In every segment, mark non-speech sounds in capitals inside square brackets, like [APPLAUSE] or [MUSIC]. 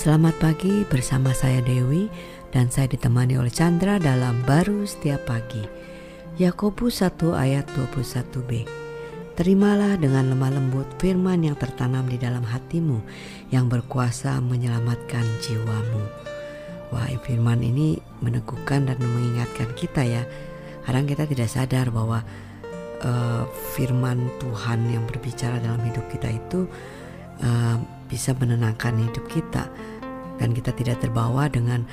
Selamat pagi bersama saya Dewi dan saya ditemani oleh Chandra dalam Baru Setiap Pagi. Yakobus 1 ayat 21b. Terimalah dengan lemah lembut firman yang tertanam di dalam hatimu yang berkuasa menyelamatkan jiwamu. Wah, firman ini meneguhkan dan mengingatkan kita ya. Kadang kita tidak sadar bahwa uh, firman Tuhan yang berbicara dalam hidup kita itu uh, bisa menenangkan hidup kita. Dan kita tidak terbawa dengan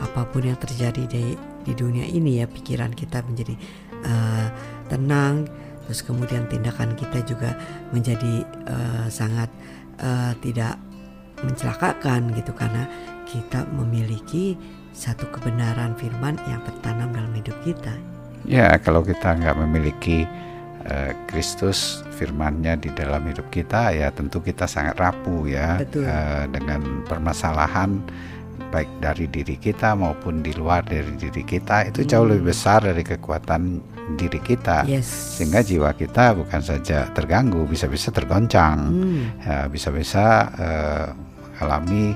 apa pun yang terjadi di di dunia ini ya. Pikiran kita menjadi uh, tenang terus kemudian tindakan kita juga menjadi uh, sangat uh, tidak mencelakakan gitu. Karena kita memiliki satu kebenaran firman yang tertanam dalam hidup kita. Ya kalau kita nggak memiliki Kristus firmannya di dalam hidup kita ya tentu kita sangat rapuh ya Uh, dengan permasalahan baik dari diri kita maupun di luar dari diri kita itu hmm. jauh lebih besar dari kekuatan diri kita yes. sehingga jiwa kita bukan saja terganggu bisa-bisa tergoncang hmm. ya, bisa-bisa uh, mengalami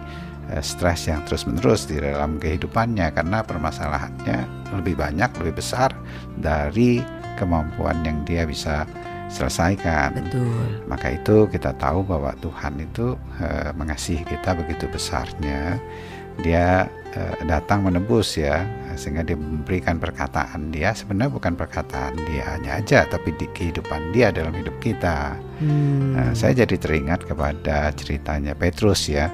uh, stres yang terus-menerus di dalam kehidupannya karena permasalahannya lebih banyak lebih besar dari kemampuan yang dia bisa selesaikan. Betul. Maka itu kita tahu bahwa Tuhan itu uh, mengasihi kita begitu besarnya. Dia uh, datang menebus ya, sehingga dia memberikan perkataan dia sebenarnya bukan perkataan dia hanya aja, tapi di kehidupan dia dalam hidup kita. Hmm. Uh, saya jadi teringat kepada ceritanya Petrus ya,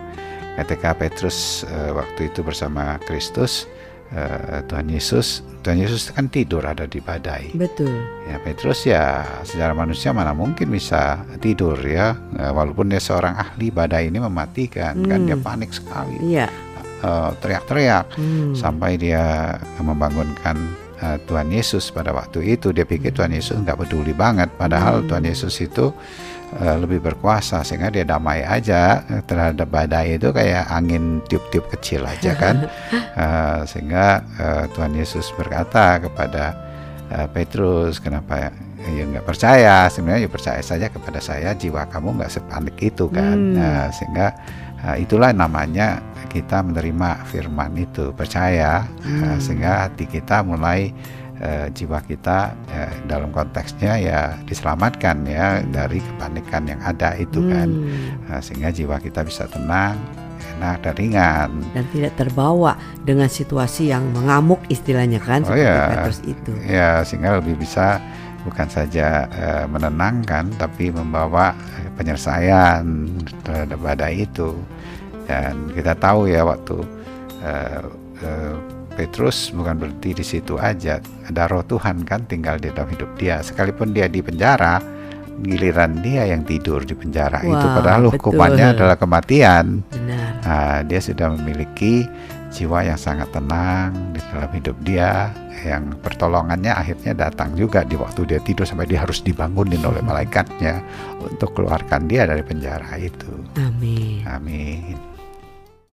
ketika Petrus uh, waktu itu bersama Kristus uh, Tuhan Yesus Tuhan Yesus kan tidur ada di badai. Betul. Ya Petrus ya secara manusia mana mungkin bisa tidur ya uh, walaupun dia seorang ahli badai ini mematikan hmm. kan dia hmm. panik sekali. Iya. Uh, teriak-teriak hmm. sampai dia membangunkan uh, Tuhan Yesus pada waktu itu dia pikir Tuhan Yesus nggak peduli banget. Padahal hmm. Tuhan Yesus itu uh, lebih berkuasa sehingga dia damai aja. Terhadap badai itu kayak angin tiup-tiup kecil aja kan. Uh, [LAUGHS] sehingga uh, Tuhan Yesus berkata kepada uh, Petrus kenapa ya nggak percaya? Sebenarnya ya percaya saja kepada saya jiwa kamu nggak sepanik itu kan. Hmm. uh, sehingga itulah namanya kita menerima firman itu percaya hmm. uh, sehingga hati kita mulai eh, jiwa kita eh, dalam konteksnya ya diselamatkan ya dari kepanikan yang ada itu kan. hmm. kan eh, sehingga jiwa kita bisa tenang enak dan ringan dan tidak terbawa dengan situasi yang mengamuk istilahnya kan oh, ya. itu ya sehingga lebih bisa bukan saja uh, menenangkan tapi membawa penyelesaian terhadap badai itu dan kita tahu ya waktu uh, uh, Petrus bukan berhenti di situ aja. Ada roh Tuhan kan tinggal di dalam hidup dia. Sekalipun dia di penjara, giliran dia yang tidur di penjara Wah, itu padahal hukumannya adalah kematian. Benar. Nah, dia sudah memiliki jiwa yang sangat tenang di dalam hidup dia yang pertolongannya akhirnya datang juga di waktu dia tidur sampai dia harus dibangunin oleh malaikatnya untuk keluarkan dia dari penjara itu. Amin. Amin.